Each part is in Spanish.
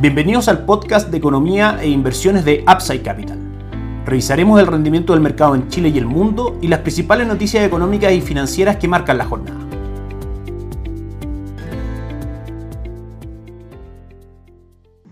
Bienvenidos al podcast de economía e inversiones de Upside Capital. Revisaremos el rendimiento del mercado en Chile y el mundo y las principales noticias económicas y financieras que marcan la jornada.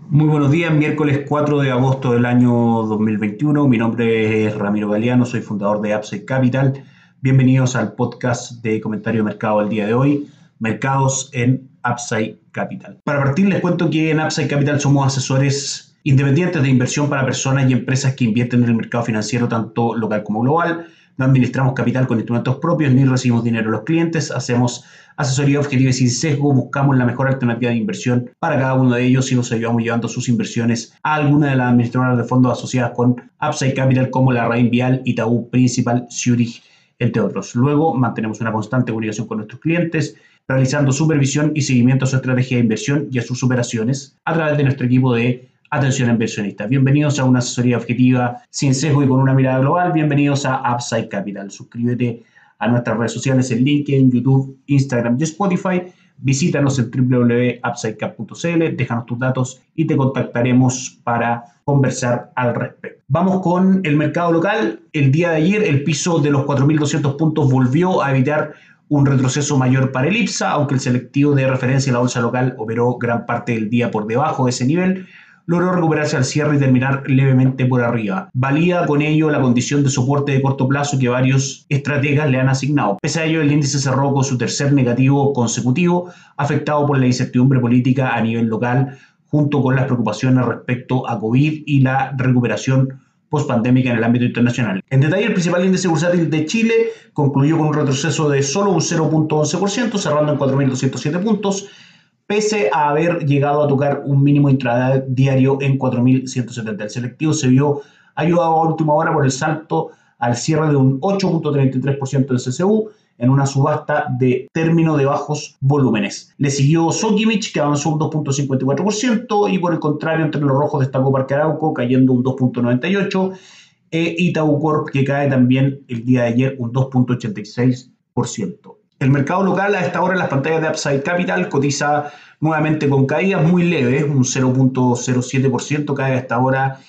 Muy buenos días, miércoles 4 de agosto del año 2021. Mi nombre es Ramiro Galeano, soy fundador de Upside Capital. Bienvenidos al podcast de comentario de mercado del día de hoy, mercados en Upside Capital. Para partir les cuento que en Upside Capital somos asesores independientes de inversión para personas y empresas que invierten en el mercado financiero tanto local como global. No administramos capital con instrumentos propios ni recibimos dinero a los clientes. Hacemos asesoría objetiva y sin sesgo. Buscamos la mejor alternativa de inversión para cada uno de ellos y nos ayudamos llevando sus inversiones a alguna de las administradoras de fondos asociadas con Upside Capital como la Rain Vial, Itaú Principal, Zurich, entre otros. Luego mantenemos una constante comunicación con nuestros clientes realizando supervisión y seguimiento a su estrategia de inversión y a sus operaciones a través de nuestro equipo de atención a inversionistas. Bienvenidos a una asesoría objetiva sin sesgo y con una mirada global. Bienvenidos a Upside Capital. Suscríbete a nuestras redes sociales en LinkedIn, YouTube, Instagram y Spotify. Visítanos en www.upsidecap.cl, déjanos tus datos y te contactaremos para conversar al respecto. Vamos con el mercado local. El día de ayer el piso de los 4.200 puntos volvió a evitar un retroceso mayor para el IPSA, aunque el selectivo de referencia en la bolsa local operó gran parte del día por debajo de ese nivel, logró recuperarse al cierre y terminar levemente por arriba. Valida con ello la condición de soporte de corto plazo que varios estrategas le han asignado. Pese a ello, el índice cerró con su tercer negativo consecutivo, afectado por la incertidumbre política a nivel local, junto con las preocupaciones respecto a COVID y la recuperación post-pandémica en el ámbito internacional. En detalle, el principal índice bursátil de Chile concluyó con un retroceso de solo un 0.11%, cerrando en 4.207 puntos, pese a haber llegado a tocar un mínimo intradiario en 4.170. El selectivo se vio ayudado a última hora por el salto al cierre de un 8.33% del CCU, en una subasta de término de bajos volúmenes. Le siguió Sokimich, que avanzó un 2.54%, y por el contrario, entre los rojos destacó Parque Arauco, cayendo un 2.98%, e Itaú Corp, que cae también el día de ayer un 2.86%. El mercado local a esta hora en las pantallas de Upside Capital cotiza nuevamente con caídas muy leves, un 0.07% cae a esta hora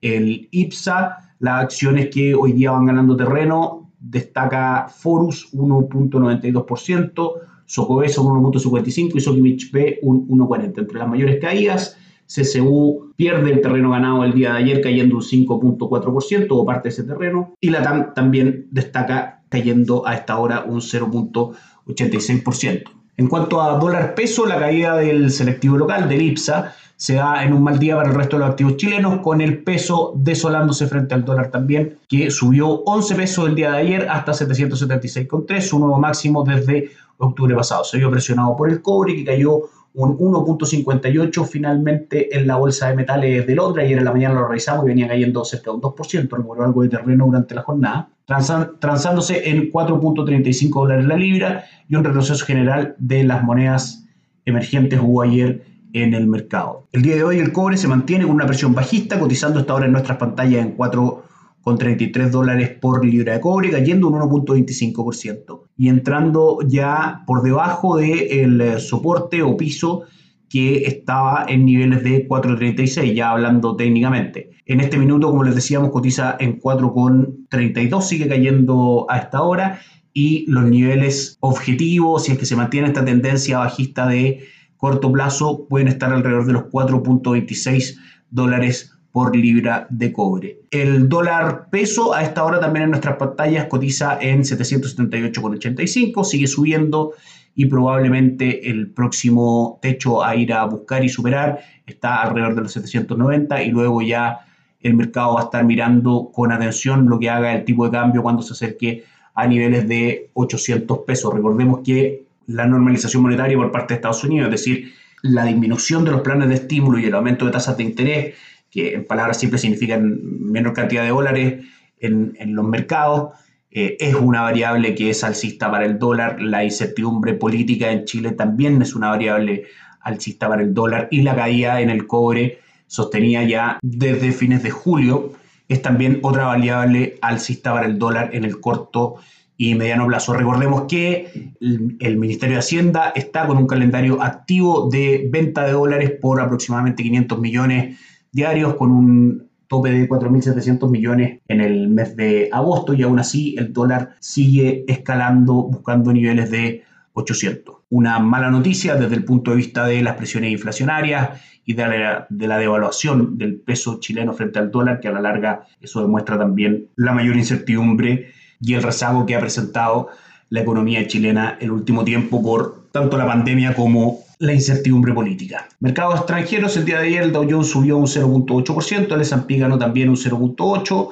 el IPSA, las acciones que hoy día van ganando terreno destaca Forus 1.92%, Socobeso un 1.55% y Sokimich B un 1.40%. Entre las mayores caídas, CCU pierde el terreno ganado el día de ayer cayendo un 5.4% o parte de ese terreno y la TAM también destaca cayendo a esta hora un 0.86%. En cuanto a dólar peso, la caída del selectivo local, del IPSA, se da en un mal día para el resto de los activos chilenos, con el peso desolándose frente al dólar también, que subió 11 pesos el día de ayer hasta 776,3, su nuevo máximo desde octubre pasado. Se vio presionado por el cobre, que cayó un 1.58 finalmente en la bolsa de metales de Londres. Ayer en la mañana lo revisamos y venía cayendo cerca de un 2%, recuperó algo de terreno durante la jornada, transándose en 4.35 dólares la libra y un retroceso general de las monedas emergentes hubo ayer en el mercado. El día de hoy el cobre se mantiene con una presión bajista, cotizando hasta ahora en nuestras pantallas en 4,33 dólares por libra de cobre, cayendo un 1.25% y entrando ya por debajo del eh, soporte o piso que estaba en niveles de 4.36, ya hablando técnicamente. En este minuto, como les decíamos, cotiza en 4.32, sigue cayendo a esta hora y los niveles objetivos, si es que se mantiene esta tendencia bajista de corto plazo pueden estar alrededor de los 4.26 dólares por libra de cobre. El dólar peso a esta hora también en nuestras pantallas cotiza en 778,85, sigue subiendo y probablemente el próximo techo a ir a buscar y superar está alrededor de los 790 y luego ya el mercado va a estar mirando con atención lo que haga el tipo de cambio cuando se acerque a niveles de 800 pesos. Recordemos que la normalización monetaria por parte de Estados Unidos, es decir, la disminución de los planes de estímulo y el aumento de tasas de interés, que en palabras simples significan menor cantidad de dólares en, los mercados, eh, es una variable que es alcista para el dólar. La incertidumbre política en Chile también es una variable alcista para el dólar y la caída en el cobre sostenida ya desde fines de julio es también otra variable alcista para el dólar en el corto y mediano plazo. Recordemos que el, Ministerio de Hacienda está con un calendario activo de venta de dólares por aproximadamente 500 millones diarios, con un tope de 4.700 millones en el mes de agosto y aún así el dólar sigue escalando buscando niveles de 800. Una mala noticia desde el punto de vista de las presiones inflacionarias y de la, de la, devaluación del peso chileno frente al dólar, que a la larga eso demuestra también la mayor incertidumbre y el rezago que ha presentado la economía chilena el último tiempo por tanto la pandemia como la incertidumbre política. Mercados extranjeros, el día de ayer el Dow Jones subió un 0.8%, el S&P ganó también un 0.8%,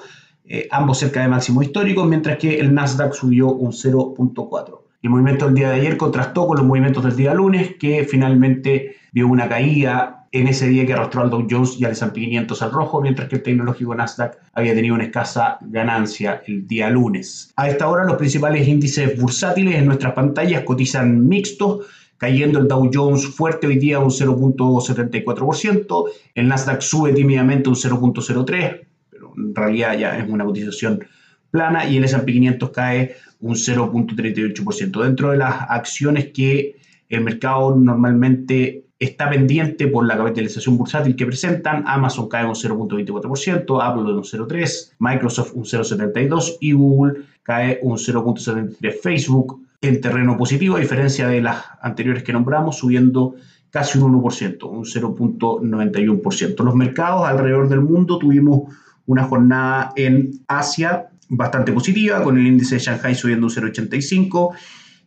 eh, ambos cerca de máximo histórico, mientras que el Nasdaq subió un 0.4%. El movimiento del día de ayer contrastó con los movimientos del día lunes, que finalmente vio una caída en ese día que arrastró al Dow Jones y al S&P 500 al rojo, mientras que el tecnológico Nasdaq había tenido una escasa ganancia el día lunes. A esta hora los principales índices bursátiles en nuestras pantallas cotizan mixtos, cayendo el Dow Jones fuerte hoy día un 0.74%, el Nasdaq sube tímidamente un 0.03%, pero en realidad ya es una cotización plana y el S&P 500 cae un 0.38%. Dentro de las acciones que el mercado normalmente está pendiente por la capitalización bursátil que presentan, Amazon cae un 0.24%, Apple un 0.3%, Microsoft un 0.72% y Google cae un 0.73%. Facebook en terreno positivo, a diferencia de las anteriores que nombramos, subiendo casi un 1%, un 0.91%. Los mercados alrededor del mundo tuvimos una jornada en Asia bastante positiva, con el índice de Shanghai subiendo un 0,85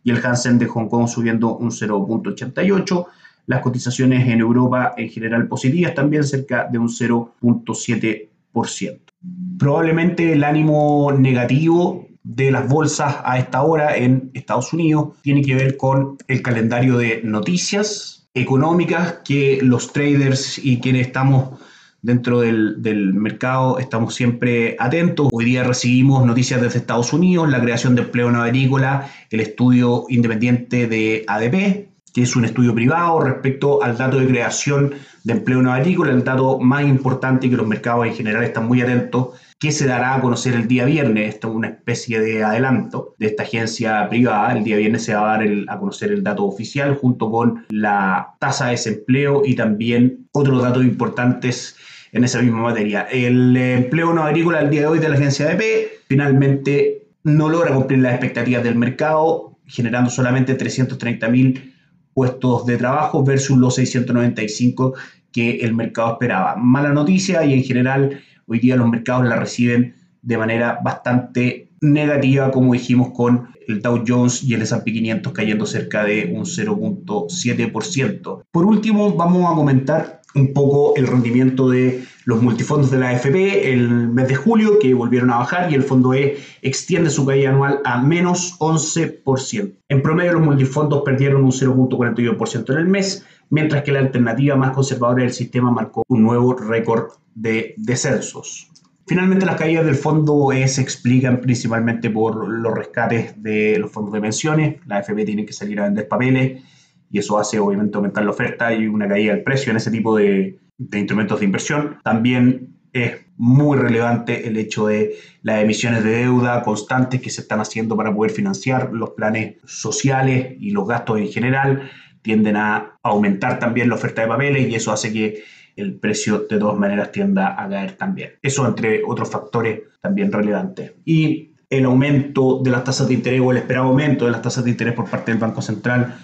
y el Hansen de Hong Kong subiendo un 0,88. Las cotizaciones en Europa en general positivas, también cerca de un 0,7%. Probablemente el ánimo negativo de las bolsas a esta hora en Estados Unidos tiene que ver con el calendario de noticias económicas que los traders y quienes estamos dentro del, del, mercado estamos siempre atentos. Hoy día recibimos noticias desde Estados Unidos, la creación de empleo no agrícola, el estudio independiente de ADP, que es un estudio privado respecto al dato de creación de empleo no agrícola, el dato más importante que los mercados en general están muy atentos, que se dará a conocer el día viernes. Esto es una especie de adelanto de esta agencia privada. El día viernes se va a dar a conocer el dato oficial junto con la tasa de desempleo y también otros datos importantes en esa misma materia. El empleo no agrícola al día de hoy de la agencia ADP finalmente no logra cumplir las expectativas del mercado, generando solamente 330.000 puestos de trabajo versus los 695 que el mercado esperaba. Mala noticia y en general hoy día los mercados la reciben de manera bastante negativa, como dijimos con el Dow Jones y el S&P 500 cayendo cerca de un 0.7%. Por último, vamos a comentar un poco el rendimiento de los multifondos de la AFP el mes de julio, que volvieron a bajar y el fondo E extiende su caída anual a menos 11%. En promedio, los multifondos perdieron un 0.41% en el mes, mientras que la alternativa más conservadora del sistema marcó un nuevo récord de descensos. Finalmente, las caídas del fondo E se explican principalmente por los rescates de los fondos de pensiones. La AFP tiene que salir a vender papeles y eso hace obviamente aumentar la oferta y una caída del precio en ese tipo de, instrumentos de inversión. También es muy relevante el hecho de las emisiones de deuda constantes que se están haciendo para poder financiar los planes sociales y los gastos en general. Tienden a aumentar también la oferta de papeles y eso hace que el precio de todas maneras tienda a caer también. Eso entre otros factores también relevantes. Y el aumento de las tasas de interés o el esperado aumento de las tasas de interés por parte del Banco Central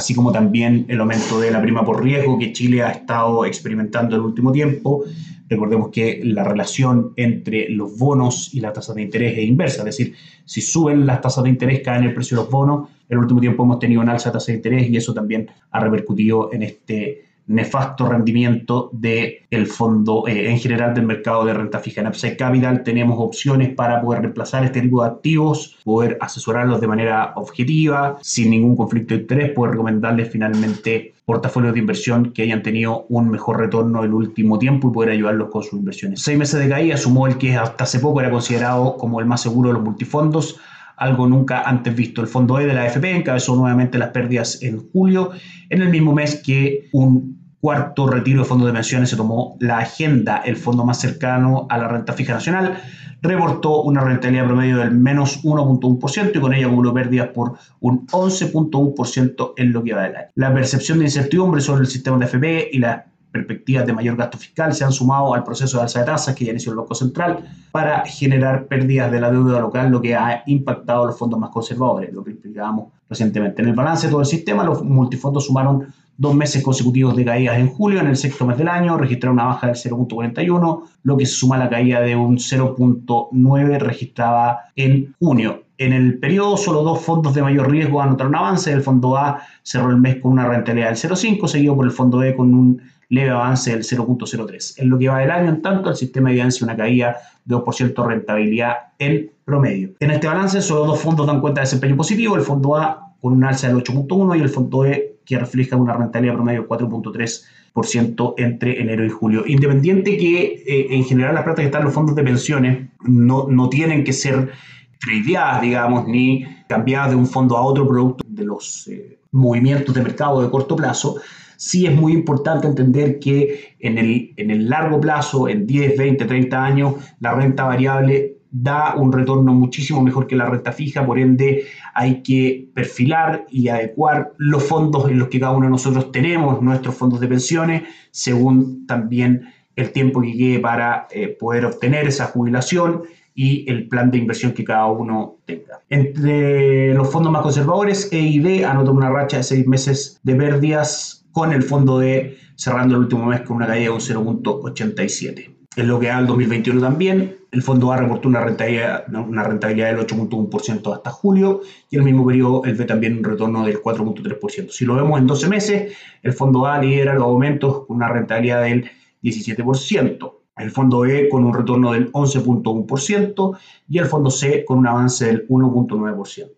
así como también el aumento de la prima por riesgo que Chile ha estado experimentando en el último tiempo. Recordemos que la relación entre los bonos y las tasas de interés es inversa, es decir, si suben las tasas de interés, caen el precio de los bonos. En el último tiempo hemos tenido una alza de tasa de interés y eso también ha repercutido en este nefasto rendimiento del fondo eh, en general del mercado de renta fija. En Upside Capital tenemos opciones para poder reemplazar este tipo de activos, poder asesorarlos de manera objetiva, sin ningún conflicto de interés, poder recomendarles finalmente portafolios de inversión que hayan tenido un mejor retorno el último tiempo y poder ayudarlos con sus inversiones. Seis meses de caída sumó el que hasta hace poco era considerado como el más seguro de los multifondos, algo nunca antes visto. El fondo E de la AFP encabezó nuevamente las pérdidas en julio, en el mismo mes que un cuarto retiro de fondos de pensiones se tomó la agenda, el fondo más cercano a la renta fija nacional. reportó una rentabilidad promedio del menos 1.1% y con ella acumuló pérdidas por un 11.1% en lo que va del año. La percepción de incertidumbre sobre el sistema de FP y la perspectivas de mayor gasto fiscal se han sumado al proceso de alza de tasas que ya inició el Banco Central para generar pérdidas de la deuda local, lo que ha impactado a los fondos más conservadores, lo que explicábamos recientemente. En el balance de todo el sistema, los multifondos sumaron dos meses consecutivos de caídas en julio, en el sexto mes del año, registraron una baja del 0.41, lo que se suma a la caída de un 0.9 registrada en junio. En el periodo, solo dos fondos de mayor riesgo anotaron avance. El fondo A cerró el mes con una rentabilidad del 0.5, seguido por el fondo B con un leve avance del 0.03. En lo que va del año, en tanto, el sistema evidencia una caída de 2% de rentabilidad en promedio. En este balance, solo dos fondos dan cuenta de desempeño positivo, el fondo A con un alza del 8.1 y el fondo E que refleja una rentabilidad promedio de 4.3% entre enero y julio. Independiente que eh, en general las plata que están en los fondos de pensiones no, no tienen que ser tradeadas, digamos, ni cambiadas de un fondo a otro producto de los eh, movimientos de mercado de corto plazo, sí es muy importante entender que en el, en el largo plazo, en 10, 20, 30 años, la renta variable da un retorno muchísimo mejor que la renta fija, por ende hay que perfilar y adecuar los fondos en los que cada uno de nosotros tenemos, nuestros fondos de pensiones, según también el tiempo que quede para eh, poder obtener esa jubilación y el plan de inversión que cada uno tenga. Entre los fondos más conservadores, EIB anotó una racha de seis meses de pérdidas con el fondo de cerrando el último mes con una caída de un 0.87. En lo que da al 2021 también, el fondo A reportó una rentabilidad, una rentabilidad del 8.1% hasta julio y en el mismo periodo el B también un retorno del 4.3%. Si lo vemos en 12 meses, el fondo A lidera los aumentos con una rentabilidad del 17%. El fondo E con un retorno del 11.1% y el fondo C con un avance del 1.9%.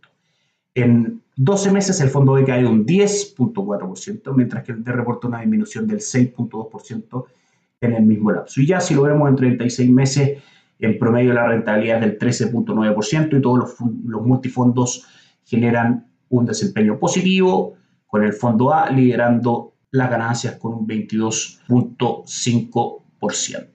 En 12 meses el fondo B cae un 10.4%, mientras que el D reporta una disminución del 6.2% en el mismo lapso. Y ya si lo vemos en 36 meses, en promedio la rentabilidad es del 13.9% y todos los, los multifondos generan un desempeño positivo, con el fondo A liderando las ganancias con un 22.5%.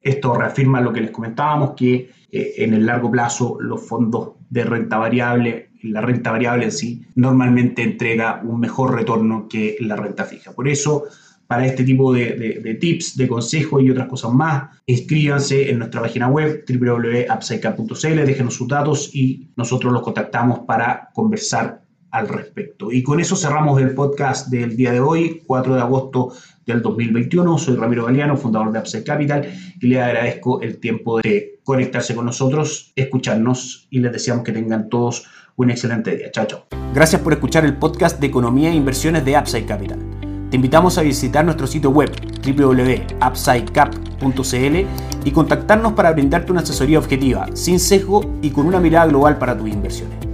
Esto reafirma lo que les comentábamos, que eh, en el largo plazo los fondos de renta variable la renta variable en sí normalmente entrega un mejor retorno que la renta fija. Por eso, para este tipo de, tips, de consejos y otras cosas más, inscríbanse en nuestra página web www.upsidecap.cl, déjenos sus datos y nosotros los contactamos para conversar al respecto. Y con eso cerramos el podcast del día de hoy, 4 de agosto del 2021. Soy Ramiro Galeano, fundador de Upside Capital, y le agradezco el tiempo de conectarse con nosotros, escucharnos y les deseamos que tengan todos un excelente día. Chao, chao. Gracias por escuchar el podcast de Economía e Inversiones de Upside Capital. Te invitamos a visitar nuestro sitio web www.upsidecap.cl y contactarnos para brindarte una asesoría objetiva, sin sesgo y con una mirada global para tus inversiones.